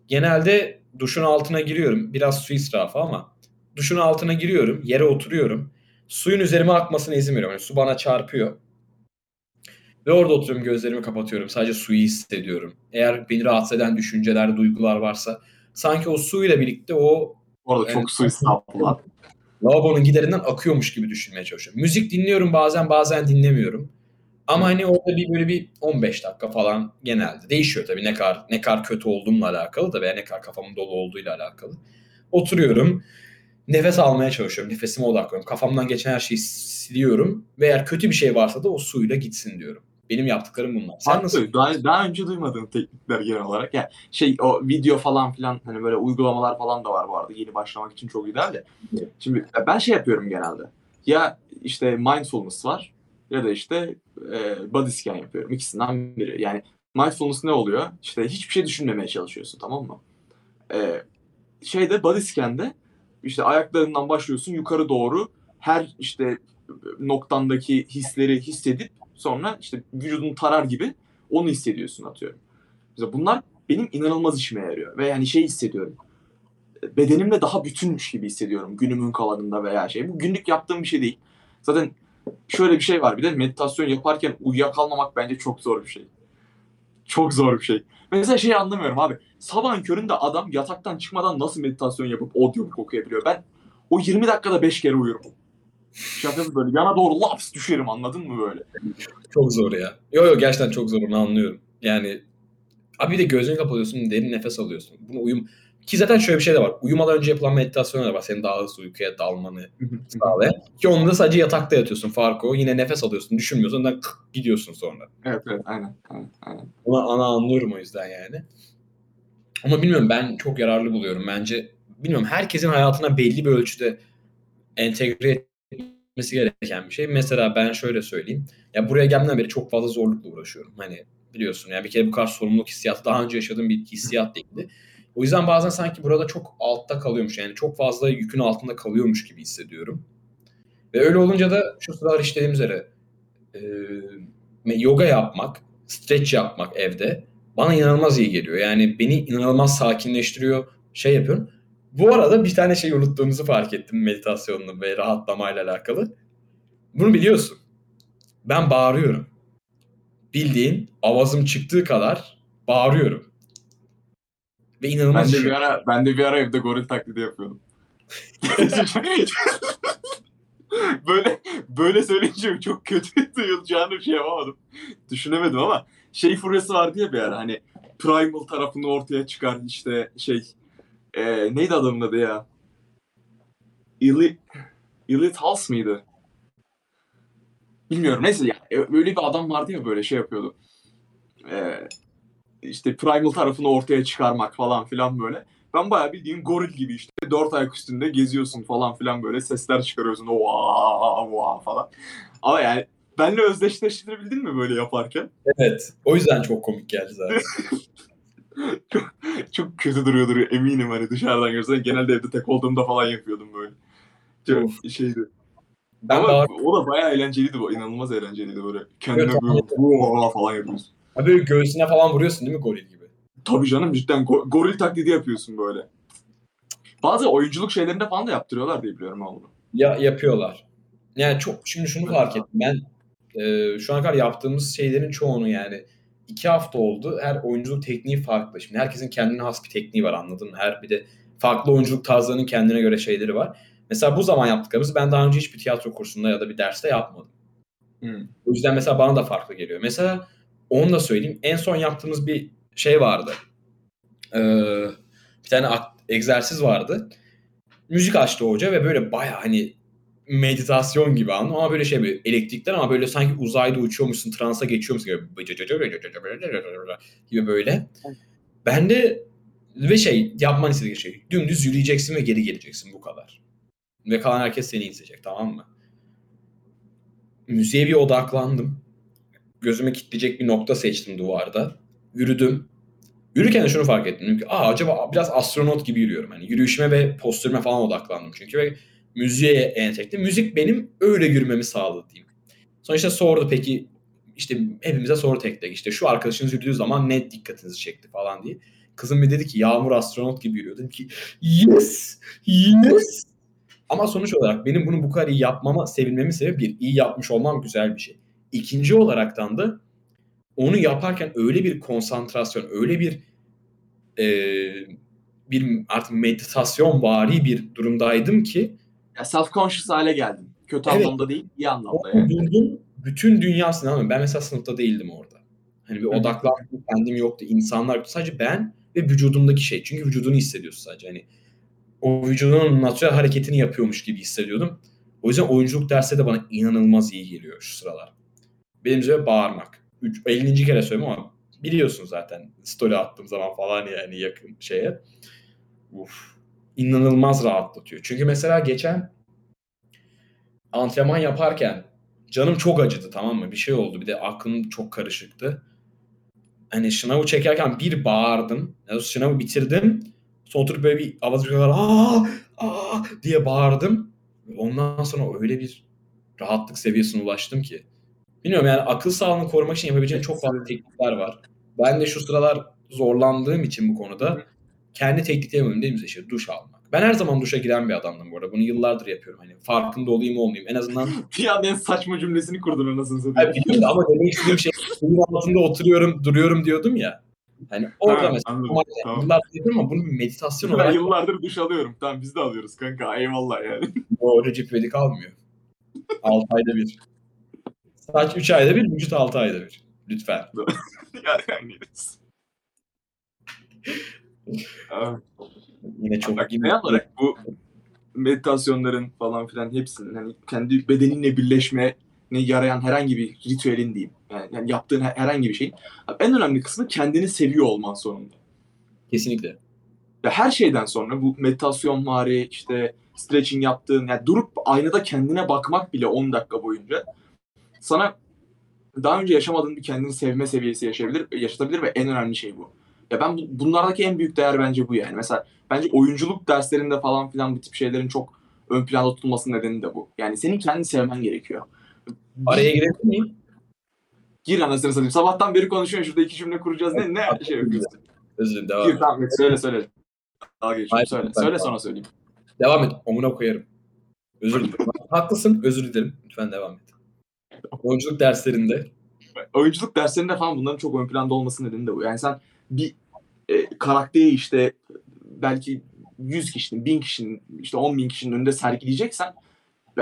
Genelde duşun altına giriyorum. Biraz su israfı ama duşun altına giriyorum. Yere oturuyorum. Suyun üzerime akmasına izin veriyorum. Yani su bana çarpıyor. Ve orada oturuyorum gözlerimi kapatıyorum. Sadece suyu hissediyorum. Eğer beni rahatsız eden düşünceler, duygular varsa sanki o suyla birlikte o Orada Yani- çok su israfı lavabonun giderinden akıyormuş gibi düşünmeye çalışıyorum. Müzik dinliyorum bazen bazen dinlemiyorum. Ama hani orada bir böyle bir 15 dakika falan genelde değişiyor tabii ne kadar ne kadar kötü olduğumla alakalı da veya ne kadar kafamın dolu olduğuyla alakalı. Oturuyorum. Nefes almaya çalışıyorum. Nefesime odaklanıyorum. Kafamdan geçen her şeyi siliyorum. Ve eğer kötü bir şey varsa da o suyla gitsin diyorum. Benim yaptıklarım bunlar. Sen Haklı. nasıl? Daha, daha önce duymadığım teknikler genel olarak. Yani şey o video falan filan hani böyle uygulamalar falan da var bu arada. Yeni başlamak için çok ideal de. Evet. Şimdi ben şey yapıyorum genelde. Ya işte mindfulness var ya da işte e, body scan yapıyorum. İkisinden biri. Yani mindfulness ne oluyor? İşte hiçbir şey düşünmemeye çalışıyorsun tamam mı? E, şeyde body scan'de işte ayaklarından başlıyorsun yukarı doğru her işte noktandaki hisleri hissedip sonra işte vücudunu tarar gibi onu hissediyorsun atıyorum. Mesela bunlar benim inanılmaz işime yarıyor. Ve yani şey hissediyorum. Bedenimle daha bütünmüş gibi hissediyorum günümün kalanında veya şey. Bu günlük yaptığım bir şey değil. Zaten şöyle bir şey var bir de meditasyon yaparken uyuyakalmamak bence çok zor bir şey. Çok zor bir şey. Mesela şeyi anlamıyorum abi. Sabahın köründe adam yataktan çıkmadan nasıl meditasyon yapıp audiobook okuyabiliyor? Ben o 20 dakikada 5 kere uyurum. Şakası böyle yana doğru laps düşerim anladın mı böyle? Çok zor ya. Yo yo gerçekten çok zor onu anlıyorum. Yani abi bir de gözünü kapatıyorsun derin nefes alıyorsun. Bunu uyum ki zaten şöyle bir şey de var. Uyumadan önce yapılan meditasyonlar var. Senin daha hızlı uykuya dalmanı sağlayan. Ki onu da sadece yatakta yatıyorsun. Farkı o. Yine nefes alıyorsun. Düşünmüyorsun. Ondan gidiyorsun sonra. evet evet aynen aynen aynen. Ona ana anlıyorum o yüzden yani. Ama bilmiyorum ben çok yararlı buluyorum. Bence bilmiyorum herkesin hayatına belli bir ölçüde entegre etmesi gereken bir şey. Mesela ben şöyle söyleyeyim. Ya buraya gelmeden beri çok fazla zorlukla uğraşıyorum. Hani biliyorsun yani bir kere bu kadar sorumluluk hissiyatı daha önce yaşadığım bir hissiyat değildi. O yüzden bazen sanki burada çok altta kalıyormuş. Yani çok fazla yükün altında kalıyormuş gibi hissediyorum. Ve öyle olunca da şu sıralar işlediğim üzere e, yoga yapmak, stretch yapmak evde bana inanılmaz iyi geliyor. Yani beni inanılmaz sakinleştiriyor. Şey yapıyorum. Bu arada bir tane şey unuttuğumuzu fark ettim meditasyonla ve rahatlamayla alakalı. Bunu biliyorsun. Ben bağırıyorum. Bildiğin avazım çıktığı kadar bağırıyorum. Ve Ben inanılmaz de şey. bir ara ben de bir ara evde goril taklidi yapıyordum. böyle böyle söyleyince çok kötü duyulacağını bir şey yapamadım. Düşünemedim ama şey furyası vardı ya bir ara hani primal tarafını ortaya çıkar işte şey e, neydi adamın adı ya? Ili Elite House mıydı? Bilmiyorum neyse ya e, öyle bir adam vardı ya böyle şey yapıyordu. E, işte primal tarafını ortaya çıkarmak falan filan böyle. Ben bayağı bildiğin goril gibi işte dört ayak üstünde geziyorsun falan filan böyle sesler çıkarıyorsun. Oha oha falan. Ama yani benle özdeşleştirebildin mi böyle yaparken? Evet. O yüzden çok komik geldi zaten. çok, çok kötü duruyordur eminim hani dışarıdan görsen. Genelde evde tek olduğumda falan yapıyordum böyle. Çok şeydi. Ben Ama bağır... o da bayağı eğlenceliydi bu. İnanılmaz eğlenceliydi böyle. Kendine Evet, böyle "Oha" falan yapıyorsun. Ha böyle göğsüne falan vuruyorsun değil mi goril gibi? Tabii canım cidden go- goril taklidi yapıyorsun böyle. Bazı oyunculuk şeylerinde falan da yaptırıyorlar diye biliyorum ama bunu. Ya yapıyorlar. Yani çok şimdi şunu fark ettim. Ben e, şu ana kadar yaptığımız şeylerin çoğunu yani iki hafta oldu. Her oyunculuk tekniği farklı. Şimdi herkesin kendine has bir tekniği var anladın mı? Her bir de farklı oyunculuk tarzlarının kendine göre şeyleri var. Mesela bu zaman yaptıklarımızı ben daha önce hiçbir tiyatro kursunda ya da bir derste yapmadım. Hmm. O yüzden mesela bana da farklı geliyor. Mesela onu da söyleyeyim. En son yaptığımız bir şey vardı. Ee, bir tane egzersiz vardı. Müzik açtı hoca ve böyle baya hani meditasyon gibi anladın ama böyle şey böyle elektrikler ama böyle sanki uzayda uçuyormuşsun, transa geçiyormuşsun gibi, gibi böyle. Ben de ve şey yapman istediği şey dümdüz yürüyeceksin ve geri geleceksin bu kadar. Ve kalan herkes seni izleyecek tamam mı? Müziğe bir odaklandım. Gözüme kitleyecek bir nokta seçtim duvarda. Yürüdüm. Yürürken de şunu fark ettim. Dedim ki Aa, acaba biraz astronot gibi yürüyorum. Hani yürüyüşüme ve postürüme falan odaklandım çünkü ve müziğe entegre. Müzik benim öyle yürümemi sağladı diyeyim. Sonra işte sordu peki işte hepimize soru tek tek işte şu arkadaşınız yürüdüğü zaman ne dikkatinizi çekti falan diye. Kızım bir dedi ki Yağmur astronot gibi yürüyor. Dedim ki yes, yes. Ama sonuç olarak benim bunu bu kadar iyi yapmama sevinmemin sebebi bir, iyi yapmış olmam güzel bir şey. İkinci olaraktan da onu yaparken öyle bir konsantrasyon, öyle bir e, bir artık meditasyon vari bir durumdaydım ki Ya self-conscious hale geldin. Kötü Evet. anlamda değil, iyi anlamda yani. durdum bütün dünyasını ama ben mesela sınıfta değildim orada. Hani bir odaklandım kendim yoktu. insanlar. Sadece ben ve vücudumdaki şey. Çünkü vücudunu hissediyorsun sadece. Hani o vücudunun natürel hareketini yapıyormuş gibi hissediyordum. O yüzden oyunculuk dersi de bana inanılmaz iyi geliyor şu sıralar. Benim üzerine bağırmak. Üç, 50. kere söylüyorum ama biliyorsun zaten story attığım zaman falan yani yakın şeye. Uf. İnanılmaz rahatlatıyor. Çünkü mesela geçen antrenman yaparken canım çok acıdı tamam mı? Bir şey oldu. Bir de aklım çok karışıktı. Hani şınavı çekerken bir bağırdım. Yani şınavı bitirdim. Sonra oturup böyle bir avaz kadar aa aa diye bağırdım. Ondan sonra öyle bir rahatlık seviyesine ulaştım ki. Bilmiyorum yani akıl sağlığını korumak için yapabileceğin çok fazla teknikler var. Ben de şu sıralar zorlandığım için bu konuda kendi tekniklerimi önümde işte duş almak. Ben her zaman duşa giren bir adamdım bu arada. Bunu yıllardır yapıyorum. Hani farkında olayım olmayayım. En azından Bir anda en saçma cümlesini kurdun anasını satayım. biliyorum ama demek istediğim şey suyun altında oturuyorum, duruyorum diyordum ya. Hani orada Ha, mesela anladım. Tamam. yıllardır yapıyorum ama bunu bir meditasyon Ben olarak yıllardır duş alıyorum. Tamam biz de alıyoruz kanka. Eyvallah yani. o Recep İvedik almıyor. 6 ayda bir. Saç 3 ayda bir, vücut 6 ayda bir. Lütfen. yani, Yine çok Bak, ne olarak bu meditasyonların falan filan hepsinin hani kendi bedeninle birleşmeye yarayan herhangi bir ritüelin diyeyim. Yani, yani yaptığın her- herhangi bir şeyin en önemli kısmı kendini seviyor olman sonunda. kesinlikle. Ya her şeyden sonra bu meditasyon vari işte stretching yaptığın yani durup aynada kendine bakmak bile 10 dakika boyunca sana daha önce yaşamadığın bir kendini sevme seviyesi yaşayabilir, yaşatabilir ve en önemli şey bu. Ya ben bu- bunlardaki en büyük değer bence bu yani. Mesela bence oyunculuk derslerinde falan filan bu tip şeylerin çok ön planda tutulmasının nedeni de bu. Yani senin kendini sevmen gerekiyor. Araya girebilir miyim? Gir anasını satayım. Sabahtan beri konuşuyorsun şurada iki cümle kuracağız. Ne, ne şey yapıyorsun? Özür dilerim. Devam Gir tamam söyle söyle. Daha geçiyorum. Söyle. lütfen. Söyle sonra söyleyeyim. Devam et. Omuna koyarım. Özür dilerim. Haklısın. Özür dilerim. Lütfen devam et. Oyunculuk derslerinde oyunculuk derslerinde falan bunların çok ön planda olması nedeni de bu. Yani sen bir e, karakteri işte belki 100 kişinin, 1000 kişinin, işte 10 bin kişinin önünde sergileyeceksen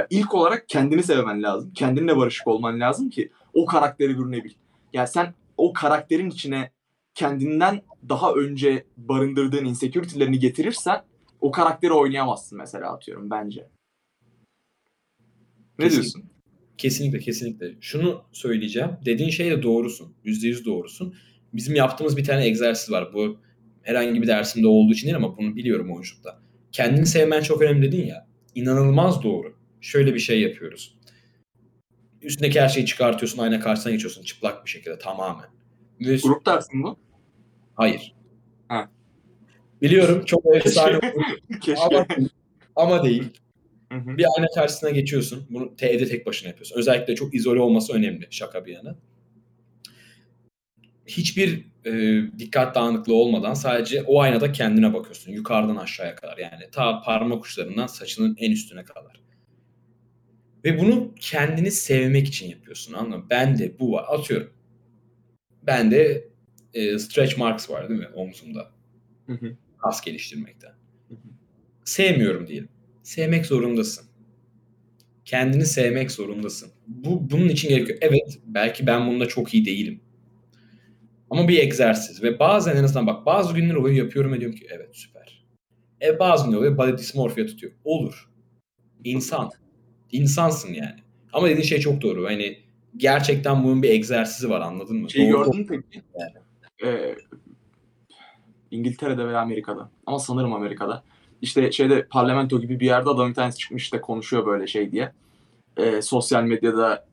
ilk olarak kendini sevmen lazım. Kendinle barışık olman lazım ki o karakteri bürünebil. Yani sen o karakterin içine kendinden daha önce barındırdığın insecurity'lerini getirirsen o karakteri oynayamazsın mesela atıyorum bence. Ne Kesinlikle. diyorsun? Kesinlikle kesinlikle. Şunu söyleyeceğim. Dediğin şey de doğrusun. Yüzde yüz doğrusun. Bizim yaptığımız bir tane egzersiz var. Bu herhangi bir dersimde olduğu için değil ama bunu biliyorum oyunculukta. Kendini sevmen çok önemli dedin ya. İnanılmaz doğru. Şöyle bir şey yapıyoruz. Üstündeki her şeyi çıkartıyorsun, ayna karşısına geçiyorsun çıplak bir şekilde tamamen. Ve Grup dersi mi bu? Hayır. Ha. Biliyorum çok efsane Keşke. ama, ama değil. Hı hı. Bir ayna karşısına geçiyorsun. Bunu evde tek başına yapıyorsun. Özellikle çok izole olması önemli. Şaka bir yana. Hiçbir e, dikkat dağınıklığı olmadan sadece o aynada kendine bakıyorsun. Yukarıdan aşağıya kadar yani. Ta parmak uçlarından saçının en üstüne kadar. Ve bunu kendini sevmek için yapıyorsun anladın mı? Ben de bu var. Atıyorum. Ben de e, stretch marks var değil mi omzumda? Hı hı. Kas geliştirmekten. Hı hı. Sevmiyorum diyelim. Sevmek zorundasın. Kendini sevmek zorundasın. Bu bunun için gerekiyor. Evet, belki ben bunda çok iyi değilim. Ama bir egzersiz ve bazen en azından bak bazı günler oluyor yapıyorum ve diyorum ki evet süper. E bazı günler oluyor body dysmorphia tutuyor. Olur. İnsan. İnsansın yani. Ama dediğin şey çok doğru. Hani gerçekten bunun bir egzersizi var anladın mı? Doğru. gördün mü peki? Ee, İngiltere'de veya Amerika'da. Ama sanırım Amerika'da. İşte şeyde parlamento gibi bir yerde adam bir tanesi çıkmış da konuşuyor böyle şey diye. Ee, sosyal medyada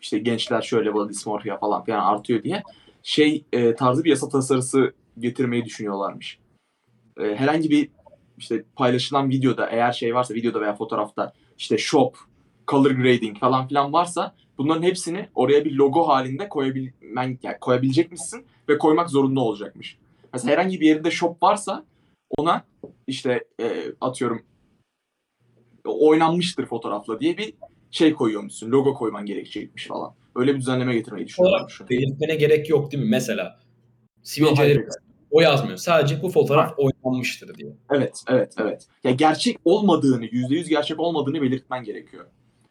işte gençler şöyle body dysmorphia falan filan artıyor diye. Şey e, tarzı bir yasa tasarısı getirmeyi düşünüyorlarmış. Ee, herhangi bir işte paylaşılan videoda eğer şey varsa videoda veya fotoğrafta işte shop, color grading falan filan varsa Bunların hepsini oraya bir logo halinde koyabilmen, yani koyabilecekmişsin ve koymak zorunda olacakmış. Mesela herhangi bir yerinde shop varsa ona işte e, atıyorum oynanmıştır fotoğrafla diye bir şey koyuyormuşsun. Logo koyman gerekecekmiş falan. Öyle bir düzenleme getirmeyi düşünüyorlar şu an. Belirtmene gerek yok değil mi? Mesela sivilceleri o yazmıyor. Sadece bu fotoğraf oynanmıştır diye. Evet, evet, evet. Ya gerçek olmadığını, %100 gerçek olmadığını belirtmen gerekiyor.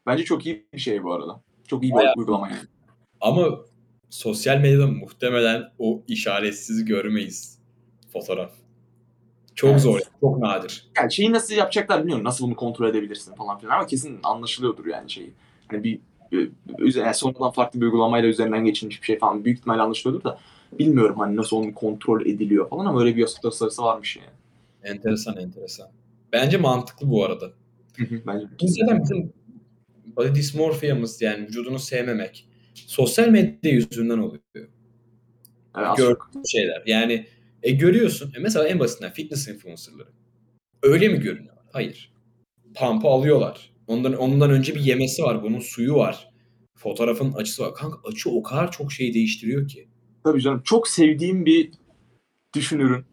Bence çok iyi bir şey bu arada. Çok iyi bir Bayağı. uygulama yani. Ama sosyal medyada muhtemelen o işaretsiz görmeyiz fotoğraf. Çok Evet. zor, çok nadir. Yani şeyi nasıl yapacaklar bilmiyorum. Nasıl bunu kontrol edebilirsin falan filan ama kesin anlaşılıyordur yani şeyi. Hani bir, yani sonradan farklı bir uygulamayla üzerinden geçilmiş bir şey falan büyük ihtimalle anlaşılıyordur da bilmiyorum hani nasıl onun kontrol ediliyor falan ama öyle bir yasa tasarısı varmış yani. Enteresan, enteresan. Bence mantıklı bu arada. Bence Biz zaten bizim body dysmorphia'mız yani vücudunu sevmemek sosyal medya yüzünden oluyor. evet, az Gör- çok. şeyler. Yani e, görüyorsun. E, mesela en basitinden fitness influencerları. Öyle mi görünüyorlar? Hayır. Pump'ı alıyorlar. Ondan, ondan önce bir yemesi var. Bunun suyu var. Fotoğrafın açısı var. Kanka açı o kadar çok şey değiştiriyor ki. Tabii canım. Çok sevdiğim bir düşünürün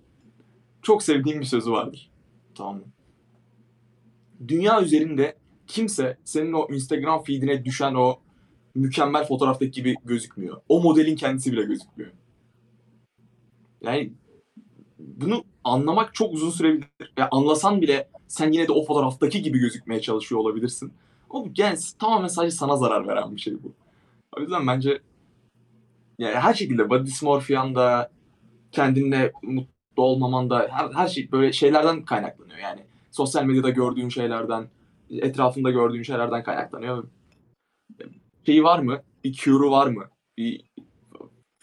çok sevdiğim bir sözü vardır. Tamam mı? Dünya üzerinde kimse senin o Instagram feedine düşen o mükemmel fotoğraftaki gibi gözükmüyor. O modelin kendisi bile gözükmüyor. Yani bunu anlamak çok uzun sürebilir. Ya anlasan bile sen yine de o fotoğraftaki gibi gözükmeye çalışıyor olabilirsin. O yani tamamen sadece sana zarar veren bir şey bu. O yüzden bence yani her şekilde body dysmorphia'm da kendinle mutlu olmaman da her, her şey böyle şeylerden kaynaklanıyor yani. Sosyal medyada gördüğün şeylerden, etrafında gördüğün şeylerden kaynaklanıyor. Şeyi var mı? Bir cure'u var mı? Bir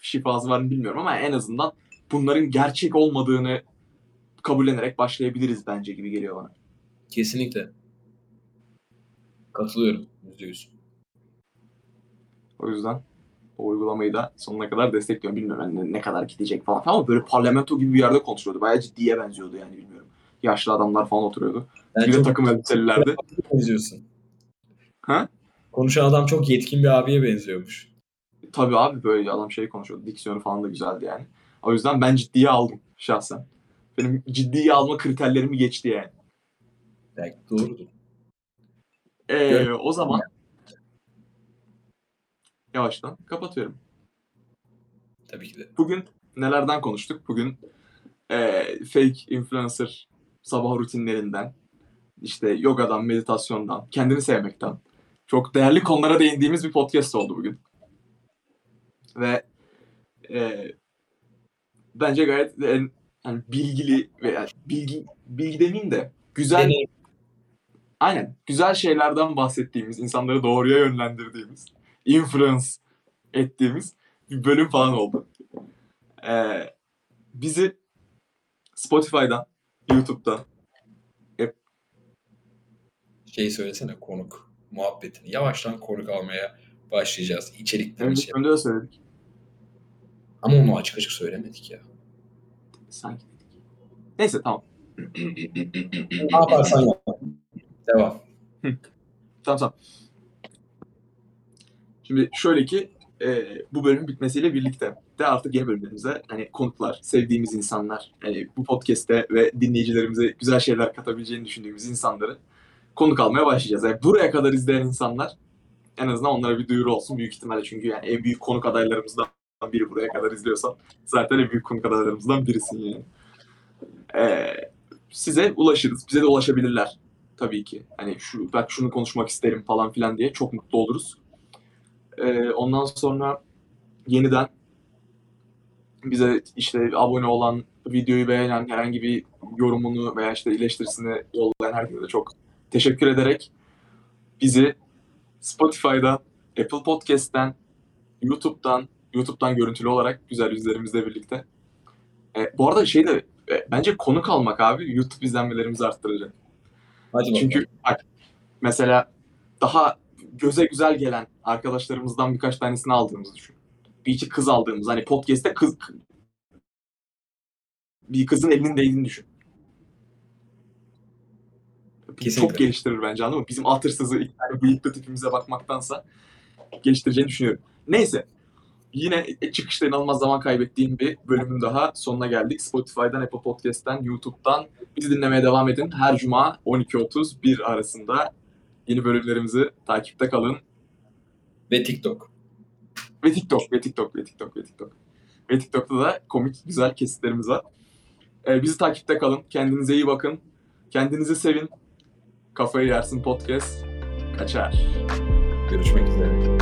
şifası var mı bilmiyorum ama en azından bunların gerçek olmadığını kabullenerek başlayabiliriz bence gibi geliyor bana. Kesinlikle. Katılıyorum. Yüzde yüz. O yüzden o uygulamayı da sonuna kadar destekliyorum. Bilmiyorum yani ne, kadar gidecek falan ama böyle parlamento gibi bir yerde konuşuyordu. Bayağı ciddiye benziyordu yani bilmiyorum. Yaşlı adamlar falan oturuyordu. Ben bir de takım elbiselilerde. benziyorsun. Ha? Konuşan adam çok yetkin bir abiye benziyormuş. Tabii abi böyle adam şey konuşuyordu. Diksiyonu falan da güzeldi yani. O yüzden ben ciddiye aldım şahsen. Benim ciddiye alma kriterlerimi geçti yani. Belki doğrudur. Ee, o zaman yavaştan kapatıyorum. Tabii ki de. Bugün nelerden konuştuk? Bugün e, fake influencer sabah rutinlerinden, işte yogadan, meditasyondan, kendini sevmekten çok değerli konulara değindiğimiz bir podcast oldu bugün. Ve e, bence gayet en, yani bilgili veya bilgi bilgi demeyeyim de güzel Deneyim. aynen güzel şeylerden bahsettiğimiz, insanları doğruya yönlendirdiğimiz, influence ettiğimiz bir bölüm falan oldu. Ee, bizi Spotify'dan, YouTube'dan, Şey söylesene konuk muhabbetini. Yavaştan konuk almaya başlayacağız. İçeriklerimiz evet, şey. önce de söyledik. Ama onu açık açık söylemedik ya. Sanki dedik. Neyse tamam. Ne yaparsan yap. Devam. Tamam tamam. Şimdi şöyle ki e, bu bölümün bitmesiyle birlikte de artık yeni bölümlerimize hani konuklar, sevdiğimiz insanlar, hani bu podcast'te ve dinleyicilerimize güzel şeyler katabileceğini düşündüğümüz insanları konuk almaya başlayacağız. Yani buraya kadar izleyen insanlar en azından onlara bir duyuru olsun büyük ihtimalle çünkü yani en büyük konuk adaylarımızdan biri buraya kadar izliyorsan zaten en büyük konuk adaylarımızdan birisin yani. E, size ulaşırız, bize de ulaşabilirler tabii ki. Hani şu bak şunu konuşmak isterim falan filan diye çok mutlu oluruz. Ee, ondan sonra yeniden bize işte abone olan, videoyu beğenen, herhangi bir yorumunu veya işte eleştirisini yollayan herkese de çok teşekkür ederek bizi Spotify'dan, Apple Podcast'ten, YouTube'dan, YouTube'dan görüntülü olarak güzel yüzlerimizle birlikte. Ee, bu arada şey de e, bence konuk almak abi YouTube izlenmelerimizi arttıracak. Hadi bakalım. Çünkü bak mesela daha göze güzel gelen arkadaşlarımızdan birkaç tanesini aldığımızı düşün. Bir iki kız aldığımız hani podcast'te kız bir kızın elinin değdiğini düşün. Kesinlikle. Çok geliştirir bence anladın mı? Bizim atırsızı tane bıyıklı tipimize bakmaktansa geliştireceğini düşünüyorum. Neyse. Yine çıkışta inanılmaz zaman kaybettiğim bir bölümün daha sonuna geldik. Spotify'dan, Apple Podcast'ten, YouTube'dan bizi dinlemeye devam edin. Her cuma 12.30-1 arasında yeni bölümlerimizi takipte kalın. Ve TikTok. Ve TikTok, ve TikTok, ve TikTok, ve TikTok. Ve TikTok'ta da komik, güzel kesitlerimiz var. Ee, bizi takipte kalın. Kendinize iyi bakın. Kendinizi sevin. Kafayı yersin podcast. Kaçar. Görüşmek üzere.